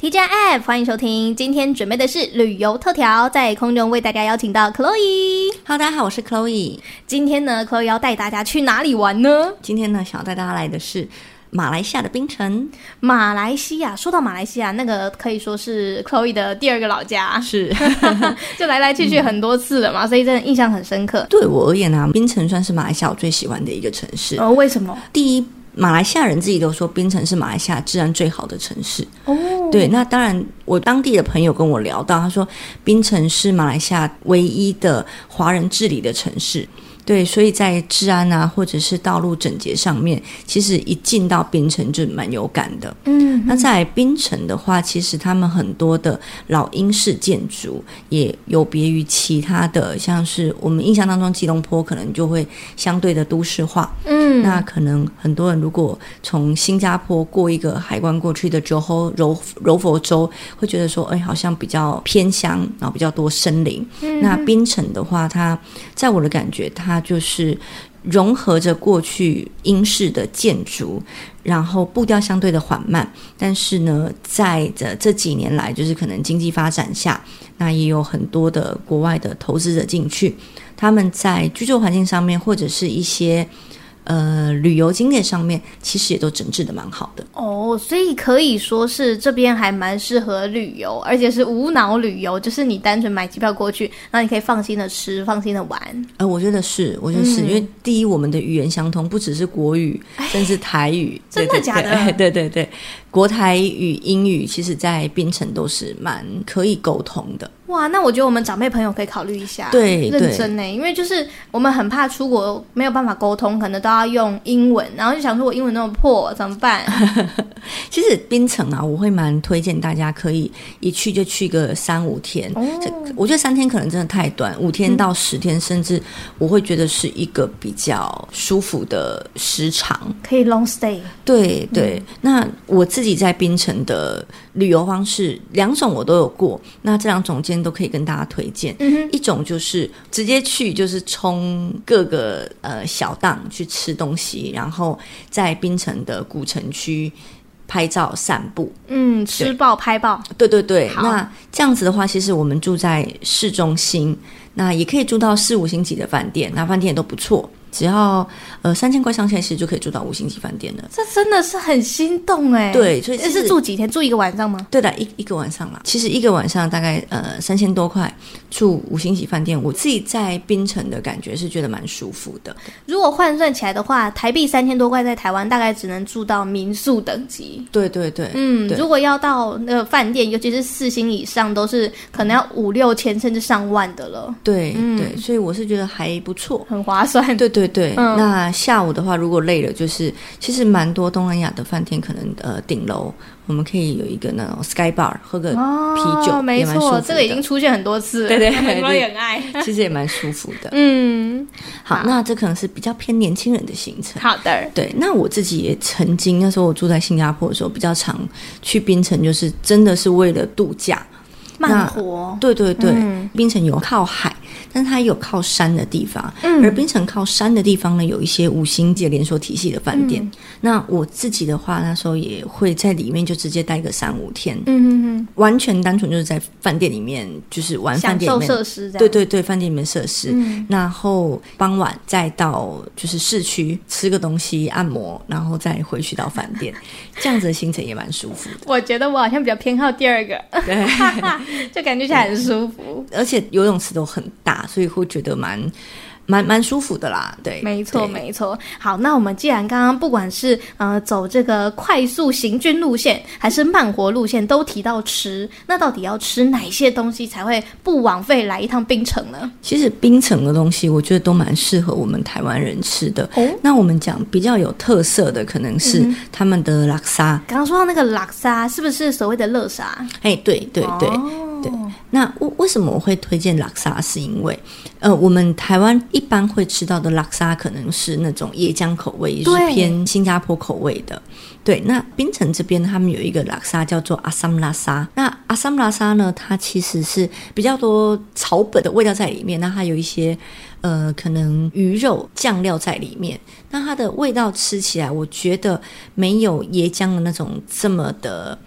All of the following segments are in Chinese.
TGIF，欢迎收听。今天准备的是旅游特调，在空中为大家邀请到 Chloe。Hello，大家好，我是 Chloe。今天呢，Chloe 要带大家去哪里玩呢？今天呢，想要带大家来的是马来西亚的槟城。马来西亚，说到马来西亚，那个可以说是 Chloe 的第二个老家，是 就来来去去很多次了嘛，嗯、所以真的印象很深刻。对我而言呢、啊，槟城算是马来西亚我最喜欢的一个城市。哦，为什么？第一。马来西亚人自己都说，槟城是马来西亚治安最好的城市。哦，对，那当然，我当地的朋友跟我聊到，他说，槟城是马来西亚唯一的华人治理的城市。对，所以在治安啊，或者是道路整洁上面，其实一进到槟城就蛮有感的。嗯，那在槟城的话，其实他们很多的老英式建筑也有别于其他的，像是我们印象当中吉隆坡可能就会相对的都市化。嗯，那可能很多人如果从新加坡过一个海关过去的 Johor 柔柔佛州，会觉得说，哎，好像比较偏乡，然后比较多森林。嗯，那槟城的话，它在我的感觉，它就是融合着过去英式的建筑，然后步调相对的缓慢，但是呢，在这这几年来，就是可能经济发展下，那也有很多的国外的投资者进去，他们在居住环境上面或者是一些。呃，旅游景点上面其实也都整治的蛮好的哦，所以可以说是这边还蛮适合旅游，而且是无脑旅游，就是你单纯买机票过去，然后你可以放心的吃，放心的玩。呃，我觉得是，我觉得是、嗯、因为第一，我们的语言相通，不只是国语，甚至台语，真的假的？对对对，对，国台语、英语，其实在槟城都是蛮可以沟通的。哇，那我觉得我们长辈朋友可以考虑一下，对，认真呢，因为就是我们很怕出国没有办法沟通，可能都要用英文，然后就想说我英文那么破怎么办？其实槟城啊，我会蛮推荐大家可以一去就去个三五天，哦，我觉得三天可能真的太短，五天到十天，嗯，甚至我会觉得是一个比较舒服的时长，可以 long stay。对对，嗯，那我自己在槟城的旅游方式两种我都有过，那这两种间。都可以跟大家推荐，嗯，一种就是直接去，就是冲各个呃小档去吃东西，然后在槟城的古城区拍照散步，嗯，吃爆拍爆，对对对。那这样子的话，其实我们住在市中心，那也可以住到四五星级的饭店，那饭店也都不错。只要呃三千块上下，其实就可以住到五星级饭店了。这真的是很心动哎！对，所以是住几天？住一个晚上吗？对的，一一个晚上啦。其实一个晚上大概呃三千多块住五星级饭店，我自己在槟城的感觉是觉得蛮舒服的。如果换算起来的话，台币三千多块在台湾大概只能住到民宿等级。对对对，嗯，如果要到那个饭店，尤其是四星以上，都是可能要五六千甚至上万的了。对、嗯、对，所以我是觉得还不错，很划算。对对对，嗯、那。下午的话，如果累了，就是其实蛮多东南亚的饭店，可能呃顶楼我们可以有一个那种 sky bar，喝个啤酒，哦、没错，这个已经出现很多次了，对对对，我 也很爱，其实也蛮舒服的。嗯。好，好，那这可能是比较偏年轻人的行程。好的，对，那我自己也曾经那时候我住在新加坡的时候，比较常去槟城，就是真的是为了度假。慢活，对对对，嗯，槟城有靠海，但是它有靠山的地方。嗯，而槟城靠山的地方呢，有一些五星级连锁体系的饭店。嗯。那我自己的话，那时候也会在里面就直接待个三五天。嗯嗯嗯，完全单纯就是在饭店里面，就是玩饭店里面设施。对对对，饭店里面设施。嗯。然后傍晚再到就是市区吃个东西，按摩，然后再回去到饭店，这样子的行程也蛮舒服的。我觉得我好像比较偏好第二个。对。就感觉起来很舒服，而且游泳池都很大，所以会觉得蛮蛮蛮舒服的啦。对，没错没错。好，那我们既然刚刚不管是呃走这个快速行军路线，还是慢活路线，都提到吃，那到底要吃哪些东西才会不枉费来一趟冰城呢？其实冰城的东西，我觉得都蛮适合我们台湾人吃的。哦，那我们讲比较有特色的，可能是他们的拉沙。刚刚说到那个拉沙，是不是所谓的乐沙？哎，对对对。哦对，那为为什么我会推荐拉沙？是因为，呃，我们台湾一般会吃到的拉沙可能是那种椰浆口味，也是偏新加坡口味的。对，那槟城这边他们有一个拉沙叫做阿萨姆拉沙。那阿萨姆拉沙呢，它其实是比较多草本的味道在里面，那它有一些呃可能鱼肉酱料在里面，那它的味道吃起来，我觉得没有椰浆的那种这么的。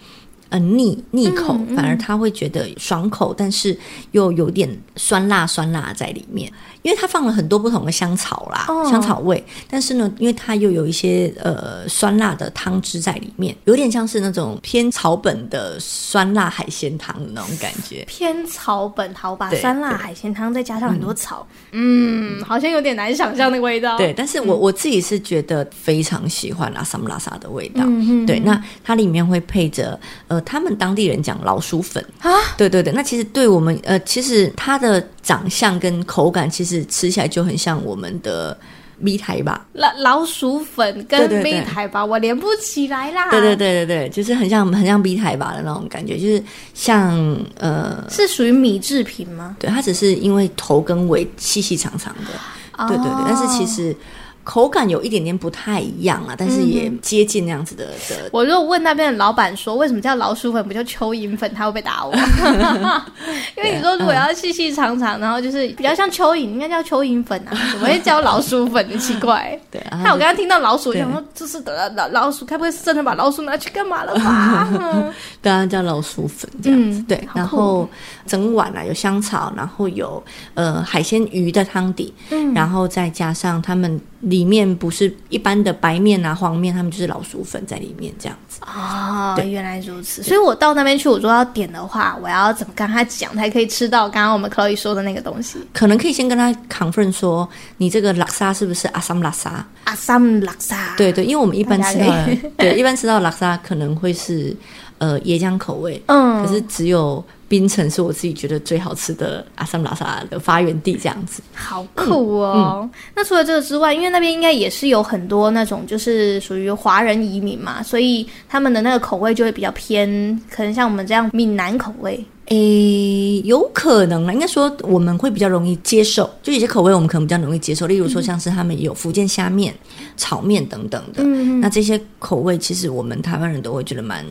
呃腻腻口，反而他会觉得爽口，但是又有点酸辣酸辣在里面，因为它放了很多不同的香草啦，哦、香草味，但是呢，因为它又有一些呃酸辣的汤汁在里面，有点像是那种偏草本的酸辣海鲜汤的那种感觉。偏草本，好吧，酸辣海鲜汤再加上很多草，嗯，嗯，好像有点难想象那个味道。对，但是我、嗯、我自己是觉得非常喜欢拉萨姆拉萨的味道。嗯嗯，对，那它里面会配着呃。他们当地人讲老鼠粉啊，对对对，那其实对我们呃，其实它的长相跟口感，其实吃起来就很像我们的米苔吧。老老鼠粉跟米苔吧，我连不起来啦。对对对对对，就是很像很像米苔吧的那种感觉，就是像呃，是属于米制品吗？对，它只是因为头跟尾细细长长的，哦、对对对，但是其实。口感有一点点不太一样啊，但是也接近那样子的。嗯、的我如果问那边的老板说，为什么叫老鼠粉不叫蚯蚓粉，他会不会打我？因为你说如果要细细长长，然后就是比较像蚯蚓，应该叫蚯蚓粉啊，怎么会叫老鼠粉？很奇怪。对，那我刚刚听到老鼠，我想说这是的老老鼠，该不会是真的把老鼠拿去干嘛了吧？对啊，叫老鼠粉这样子。嗯、对，然后整碗啊有香草，然后有呃海鲜鱼的汤底，嗯，然后再加上他们。里面不是一般的白面啊、黄面，他们就是老鼠粉在里面这样子哦，原来如此。所以我到那边去，我说要点的话，我要怎么跟他讲才可以吃到刚刚我们 Chloe 说的那个东西？可能可以先跟他 confirm 说，你这个拉萨是不是阿萨姆拉萨？阿萨姆拉萨。对对，因为我们一般吃到的，对，一般吃到拉萨可能会是呃椰浆口味，嗯，可是只有。槟城是我自己觉得最好吃的阿萨姆拉萨的发源地，这样子。好酷哦！嗯嗯、那除了这个之外，因为那边应该也是有很多那种就是属于华人移民嘛，所以他们的那个口味就会比较偏，可能像我们这样闽南口味。诶，有可能啊，应该说我们会比较容易接受，就有些口味我们可能比较容易接受，例如说像是他们有福建虾面、炒面等等的，嗯、那这些口味其实我们台湾人都会觉得蛮。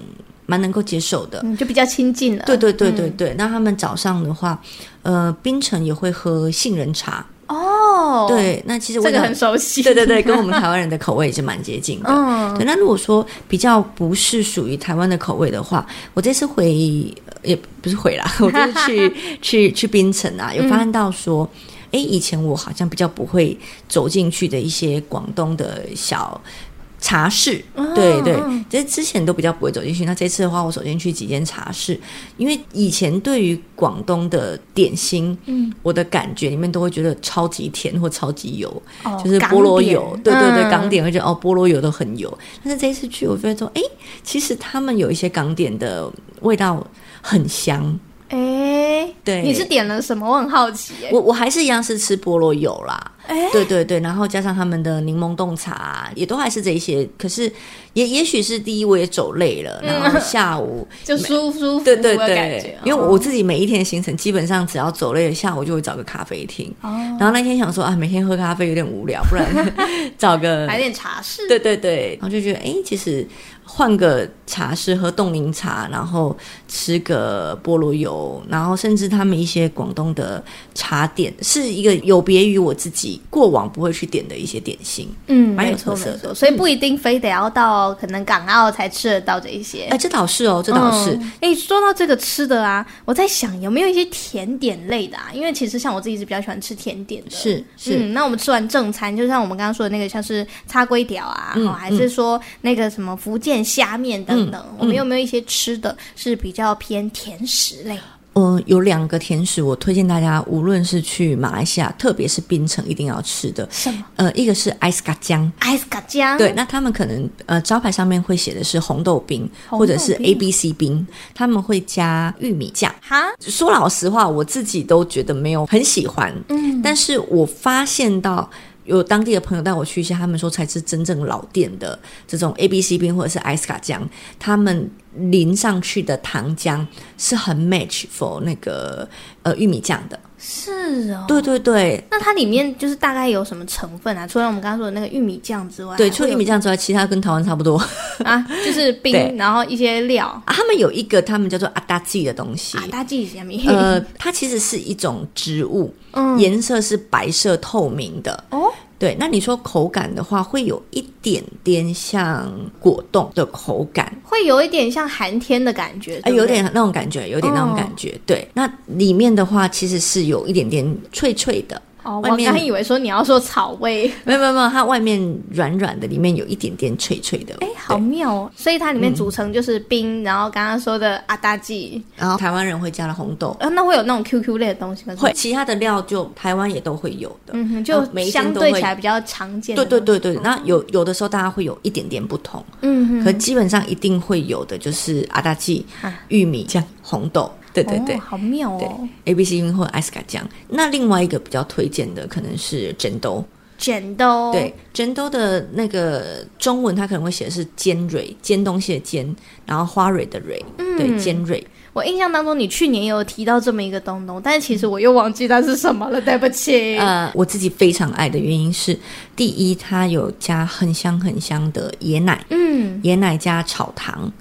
蛮能够接受的，嗯，就比较亲近了。对对对对对。嗯、那他们早上的话，呃，槟城也会喝杏仁茶哦。对，那其实我这个很熟悉。对对对，跟我们台湾人的口味也是蛮接近的。嗯。对，那如果说比较不是属于台湾的口味的话，我这次回也不是回啦，我就是去 去去槟城啊，有发现到说，哎、嗯，以前我好像比较不会走进去的一些广东的小。茶室，对对，这之前都比较不会走进去。那这次的话，我走进去几间茶室，因为以前对于广东的点心，嗯，我的感觉里面都会觉得超级甜或超级油，哦、就是菠萝油。点对对对，港点会觉得哦，菠萝油都很油。但是这一次去，我觉得说，哎，其实他们有一些港点的味道很香。哎，对，你是点了什么？我很好奇。我我还是一样是吃菠萝油啦。哎，对对对，然后加上他们的柠檬冻茶，也都还是这一些。可是也也许是第一，我也走累了，然后下午 就舒舒服服对对对，因为我自己每一天的行程基本上只要走累了，下午就会找个咖啡厅。哦，然后那天想说啊，每天喝咖啡有点无聊，不然 找个 来点茶室。对对对，然后就觉得哎，其实。换个茶室喝冻柠茶，然后吃个菠萝油，然后甚至他们一些广东的茶点，是一个有别于我自己过往不会去点的一些点心。嗯，蛮有特色的，所以不一定非得要到可能港澳才吃得到这一些。哎，这倒是哦，这倒是。哎、嗯，说到这个吃的啊，我在想有没有一些甜点类的啊？因为其实像我自己是比较喜欢吃甜点的。是是、嗯。那我们吃完正餐，就像我们刚刚说的那个，像是叉龟条啊，嗯、还是说那个什么福建。虾面等等，嗯、我们有没有一些吃的是比较偏甜食类？嗯、呃，有两个甜食，我推荐大家，无论是去马来西亚，特别是槟城，一定要吃的。什么？呃，一个是 ais kacang，ais kacang。对，那他们可能呃招牌上面会写的是红豆冰，豆冰或者是 A B C 冰，他们会加玉米酱。哈，说老实话，我自己都觉得没有很喜欢。嗯，但是我发现到。有当地的朋友带我去一下，他们说才是真正老店的这种 A B C 冰或者是 ice 卡浆他们淋上去的糖浆是很 match for 那个呃玉米酱的。是哦，对对对。那它里面就是大概有什么成分啊？除了我们刚刚说的那个玉米酱之外，对，除了玉米酱之外，其他跟台湾差不多啊，就是冰，然后一些料。啊、他们有一个他们叫做阿达吉的东西，阿达吉是什么？呃，它其实是一种植物，嗯，颜色是白色透明的哦。对，那你说口感的话，会有一点点像果冻的口感，会有一点像寒天的感觉，哎，有点那种感觉，有点那种感觉。哦、对，那里面的话，其实是有一点点脆脆的。哦，我刚以为说你要说草味，没有没有没有，它外面软软的，里面有一点点脆脆的，哎，好妙哦！所以它里面组成就是冰，嗯、然后刚刚说的阿达吉，然后台湾人会加了红豆，呃，那会有那种 QQ 类的东西吗？会，其他的料就台湾也都会有的，嗯哼，就相对起来比较常见。对对对对，那有有的时候大家会有一点点不同，嗯哼，可基本上一定会有的就是阿达吉、玉米酱、红豆。对对对，哦、好妙哦！，A B C 云或 S 卡酱。那另外一个比较推荐的可能是枕豆，煎豆。对，煎豆的那个中文它可能会写的是尖蕊，尖东西的尖，然后花蕊的蕊，嗯、对，尖蕊。我印象当中你去年有提到这么一个东东，但是其实我又忘记它是什么了，对不起。呃，我自己非常爱的原因是，第一它有加很香很香的椰奶，嗯，椰奶加炒糖。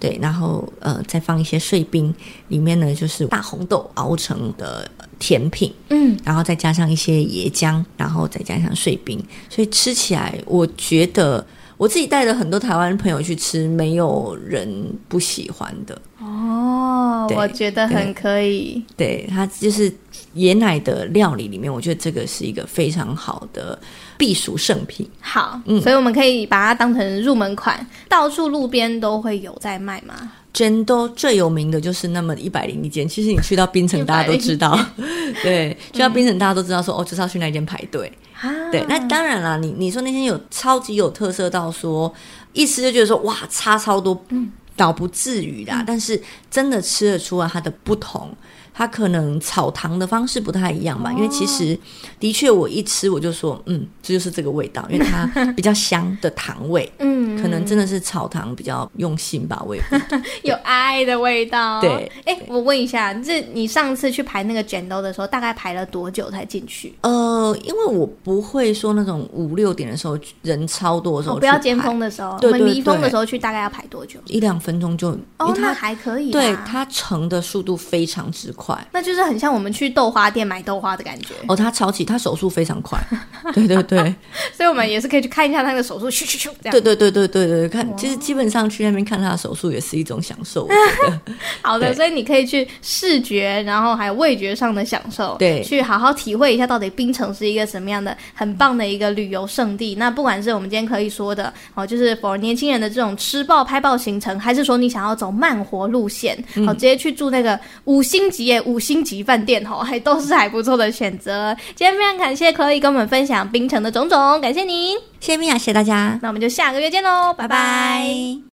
对，然后呃，再放一些碎冰，里面呢就是大红豆熬成的甜品，嗯，然后再加上一些椰浆，然后再加上碎冰，所以吃起来，我觉得我自己带了很多台湾朋友去吃，没有人不喜欢的。哦，我觉得很可以。对，它就是椰奶的料理里面，我觉得这个是一个非常好的。避暑圣品，好，嗯，所以我们可以把它当成入门款，到处路边都会有在卖吗？真都最有名的就是那么一百零一间，其实你去到槟城，大家都知道，对，去到槟城大家都知道说，嗯、哦，就是要去那间排队，啊、对，那当然啦，你你说那天有超级有特色到说，一吃就觉得说，哇，差超多，嗯，倒不至于啦，但是真的吃得出来它的不同。它可能炒糖的方式不太一样吧，哦、因为其实的确我一吃我就说，嗯，这就是这个味道，因为它 比较香的糖味，嗯，可能真的是炒糖比较用心吧，我也 有爱的味道。对，哎、欸，我问一下，这你上次去排那个卷兜的时候，大概排了多久才进去？呃，因为我不会说那种五六点的时候人超多的时候、哦，不要尖峰的时候，对，对，对，我们迷峰的时候去，大概要排多久？一两分钟就哦，那还可以，对，它成的速度非常之快。那就是很像我们去豆花店买豆花的感觉哦。他超起，他手速非常快，对 对对，所以我们也是可以去看一下他的手速，咻咻咻这样。对对对对对对，看，其实基本上去那边看他的手速也是一种享受。好的，所以你可以去视觉，然后还有味觉上的享受，对，去好好体会一下到底冰城是一个什么样的很棒的一个旅游胜地。那不管是我们今天可以说的哦，就是 for 年轻人的这种吃爆拍爆行程，还是说你想要走慢活路线，好，直接去住那个五星级耶，五星级饭店吼，还都是还不错的选择。今天非常感谢 Chloe 跟我们分享冰城的种种，感谢您，谢谢米娅，谢谢大家，那我们就下个月见喽，拜拜。拜拜。